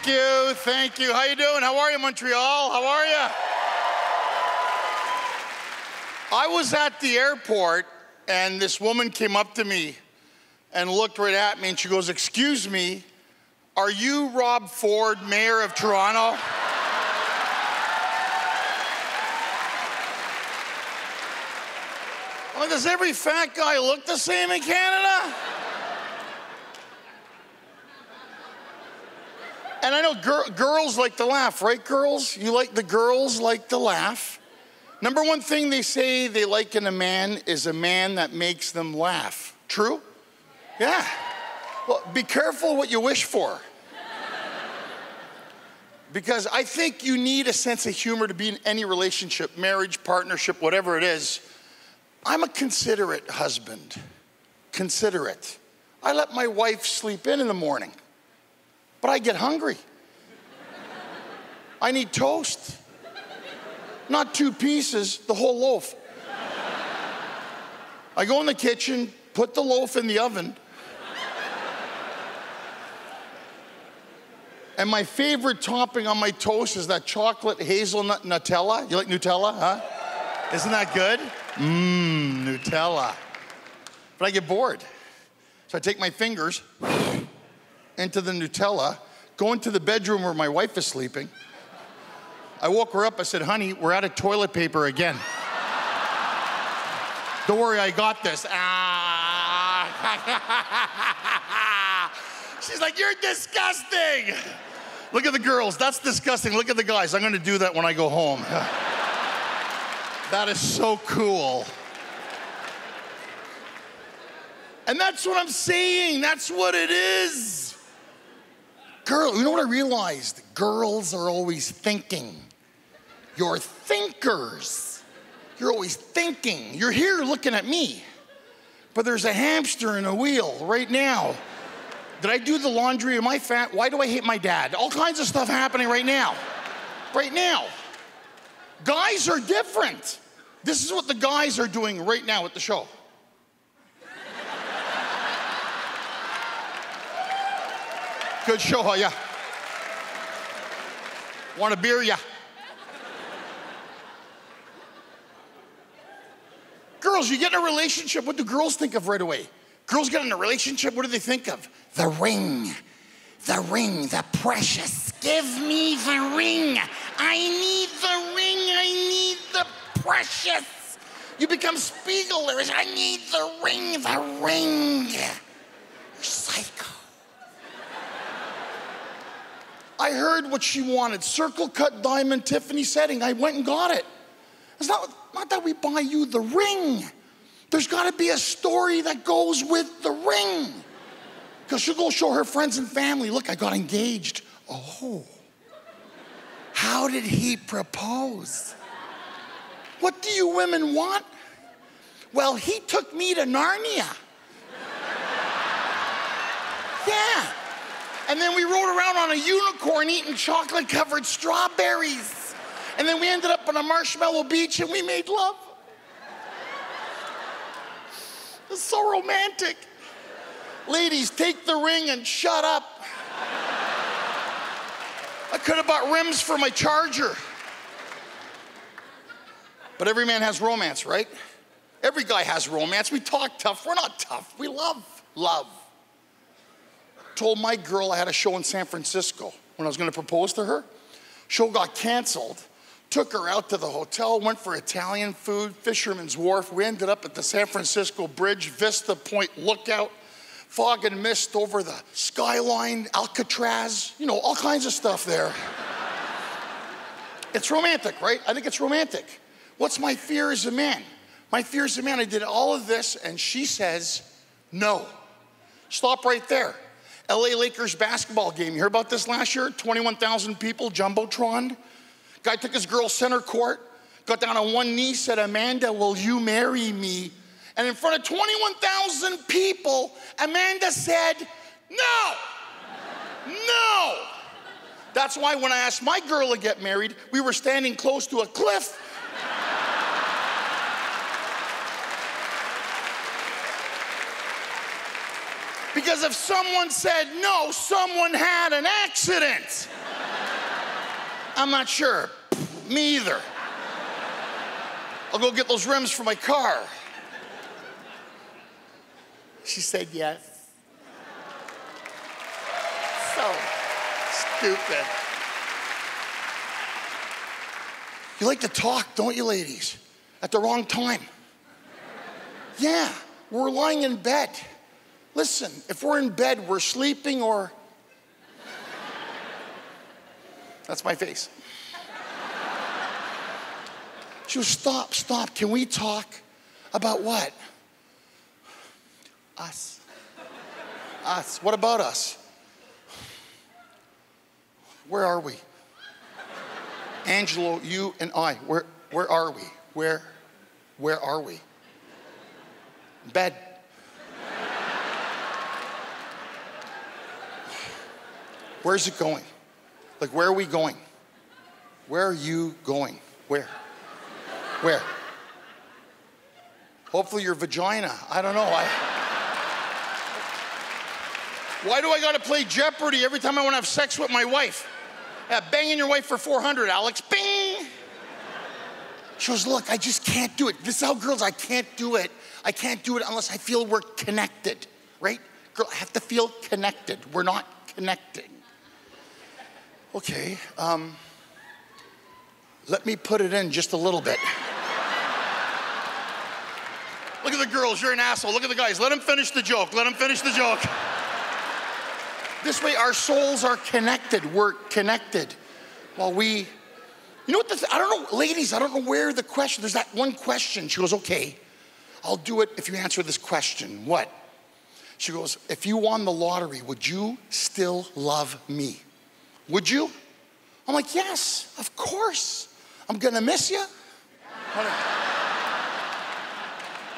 Thank you, thank you. How you doing? How are you, Montreal? How are you? I was at the airport and this woman came up to me and looked right at me and she goes, Excuse me, are you Rob Ford, Mayor of Toronto? Does every fat guy look the same in Canada? And I know gir- girls like to laugh, right, girls? You like the girls like to laugh. Number one thing they say they like in a man is a man that makes them laugh. True? Yeah. Well, be careful what you wish for. Because I think you need a sense of humor to be in any relationship, marriage, partnership, whatever it is. I'm a considerate husband. Considerate. I let my wife sleep in in the morning, but I get hungry. I need toast. Not two pieces, the whole loaf. I go in the kitchen, put the loaf in the oven. And my favorite topping on my toast is that chocolate hazelnut Nutella. You like Nutella, huh? Isn't that good? Mmm, Nutella. But I get bored. So I take my fingers into the Nutella, go into the bedroom where my wife is sleeping. I woke her up. I said, honey, we're out of toilet paper again. Don't worry, I got this. Ah. She's like, you're disgusting. Look at the girls. That's disgusting. Look at the guys. I'm going to do that when I go home. that is so cool. And that's what I'm saying. That's what it is. Girl, you know what I realized? Girls are always thinking. You're thinkers. You're always thinking. You're here looking at me, but there's a hamster in a wheel right now. Did I do the laundry? Am I fat? Why do I hate my dad? All kinds of stuff happening right now. Right now. Guys are different. This is what the guys are doing right now at the show. Good show? Yeah. Want a beer? Yeah. Girls, you get in a relationship, what do girls think of right away? Girls get in a relationship, what do they think of? The ring. The ring, the precious. Give me the ring. I need the ring. I need the precious. You become Sméagol. I need the ring, the ring. You're psycho. I heard what she wanted circle cut diamond Tiffany setting. I went and got it. It's not, not that we buy you the ring. There's got to be a story that goes with the ring. Because she'll go show her friends and family look, I got engaged. Oh, how did he propose? What do you women want? Well, he took me to Narnia. Yeah. And then we rode around on a unicorn eating chocolate covered strawberries. And then we ended up on a marshmallow beach and we made love. It's so romantic. Ladies, take the ring and shut up. I could have bought rims for my charger. But every man has romance, right? Every guy has romance. We talk tough. We're not tough. We love love. Told my girl I had a show in San Francisco when I was going to propose to her. Show got canceled. Took her out to the hotel, went for Italian food, Fisherman's Wharf. We ended up at the San Francisco Bridge, Vista Point Lookout, fog and mist over the skyline, Alcatraz, you know, all kinds of stuff there. it's romantic, right? I think it's romantic. What's my fear as a man? My fear as a man, I did all of this, and she says, no. Stop right there. LA Lakers basketball game. You heard about this last year? 21,000 people, Jumbotron. Guy took his girl center court, got down on one knee, said, Amanda, will you marry me? And in front of 21,000 people, Amanda said, No, no. That's why when I asked my girl to get married, we were standing close to a cliff. Because if someone said no, someone had an accident. I'm not sure. Me either. I'll go get those rims for my car. She said yes. So stupid. You like to talk, don't you, ladies? At the wrong time. Yeah, we're lying in bed. Listen, if we're in bed, we're sleeping or. That's my face. She was, stop, stop. Can we talk about what? Us. Us. What about us? Where are we? Angelo, you and I, where, where are we? Where, where are we? Bed. Where's it going? Like, where are we going? Where are you going? Where? Where? Hopefully, your vagina. I don't know. I, why do I gotta play Jeopardy every time I wanna have sex with my wife? Yeah, banging your wife for 400, Alex. Bing! She goes, Look, I just can't do it. This is how girls, I can't do it. I can't do it unless I feel we're connected, right? Girl, I have to feel connected. We're not connecting. Okay, um, let me put it in just a little bit. Look at the girls, you're an asshole. Look at the guys. Let them finish the joke. Let them finish the joke. This way, our souls are connected. We're connected. While we, you know what? The th- I don't know, ladies. I don't know where the question. There's that one question. She goes, "Okay, I'll do it if you answer this question." What? She goes, "If you won the lottery, would you still love me? Would you?" I'm like, "Yes, of course. I'm gonna miss you. I'm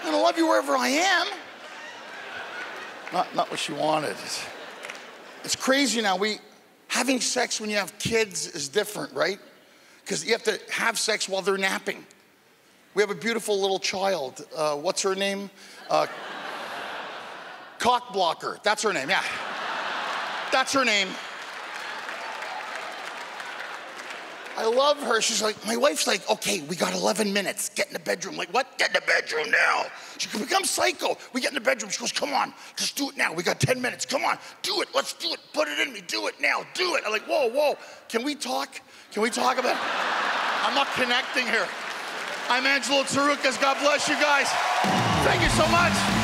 gonna love you wherever I am." Not, not what she wanted. It's crazy now. We having sex when you have kids is different, right? Because you have to have sex while they're napping. We have a beautiful little child. Uh, what's her name? Uh, cock blocker. That's her name. Yeah, that's her name. I love her. She's like, my wife's like, okay, we got 11 minutes. Get in the bedroom. Like, what? Get in the bedroom now. She becomes psycho. We get in the bedroom. She goes, come on, just do it now. We got 10 minutes. Come on, do it. Let's do it. Put it in me. Do it now. Do it. I'm like, whoa, whoa. Can we talk? Can we talk about? It? I'm not connecting here. I'm Angelo Tsarouchas. God bless you guys. Thank you so much.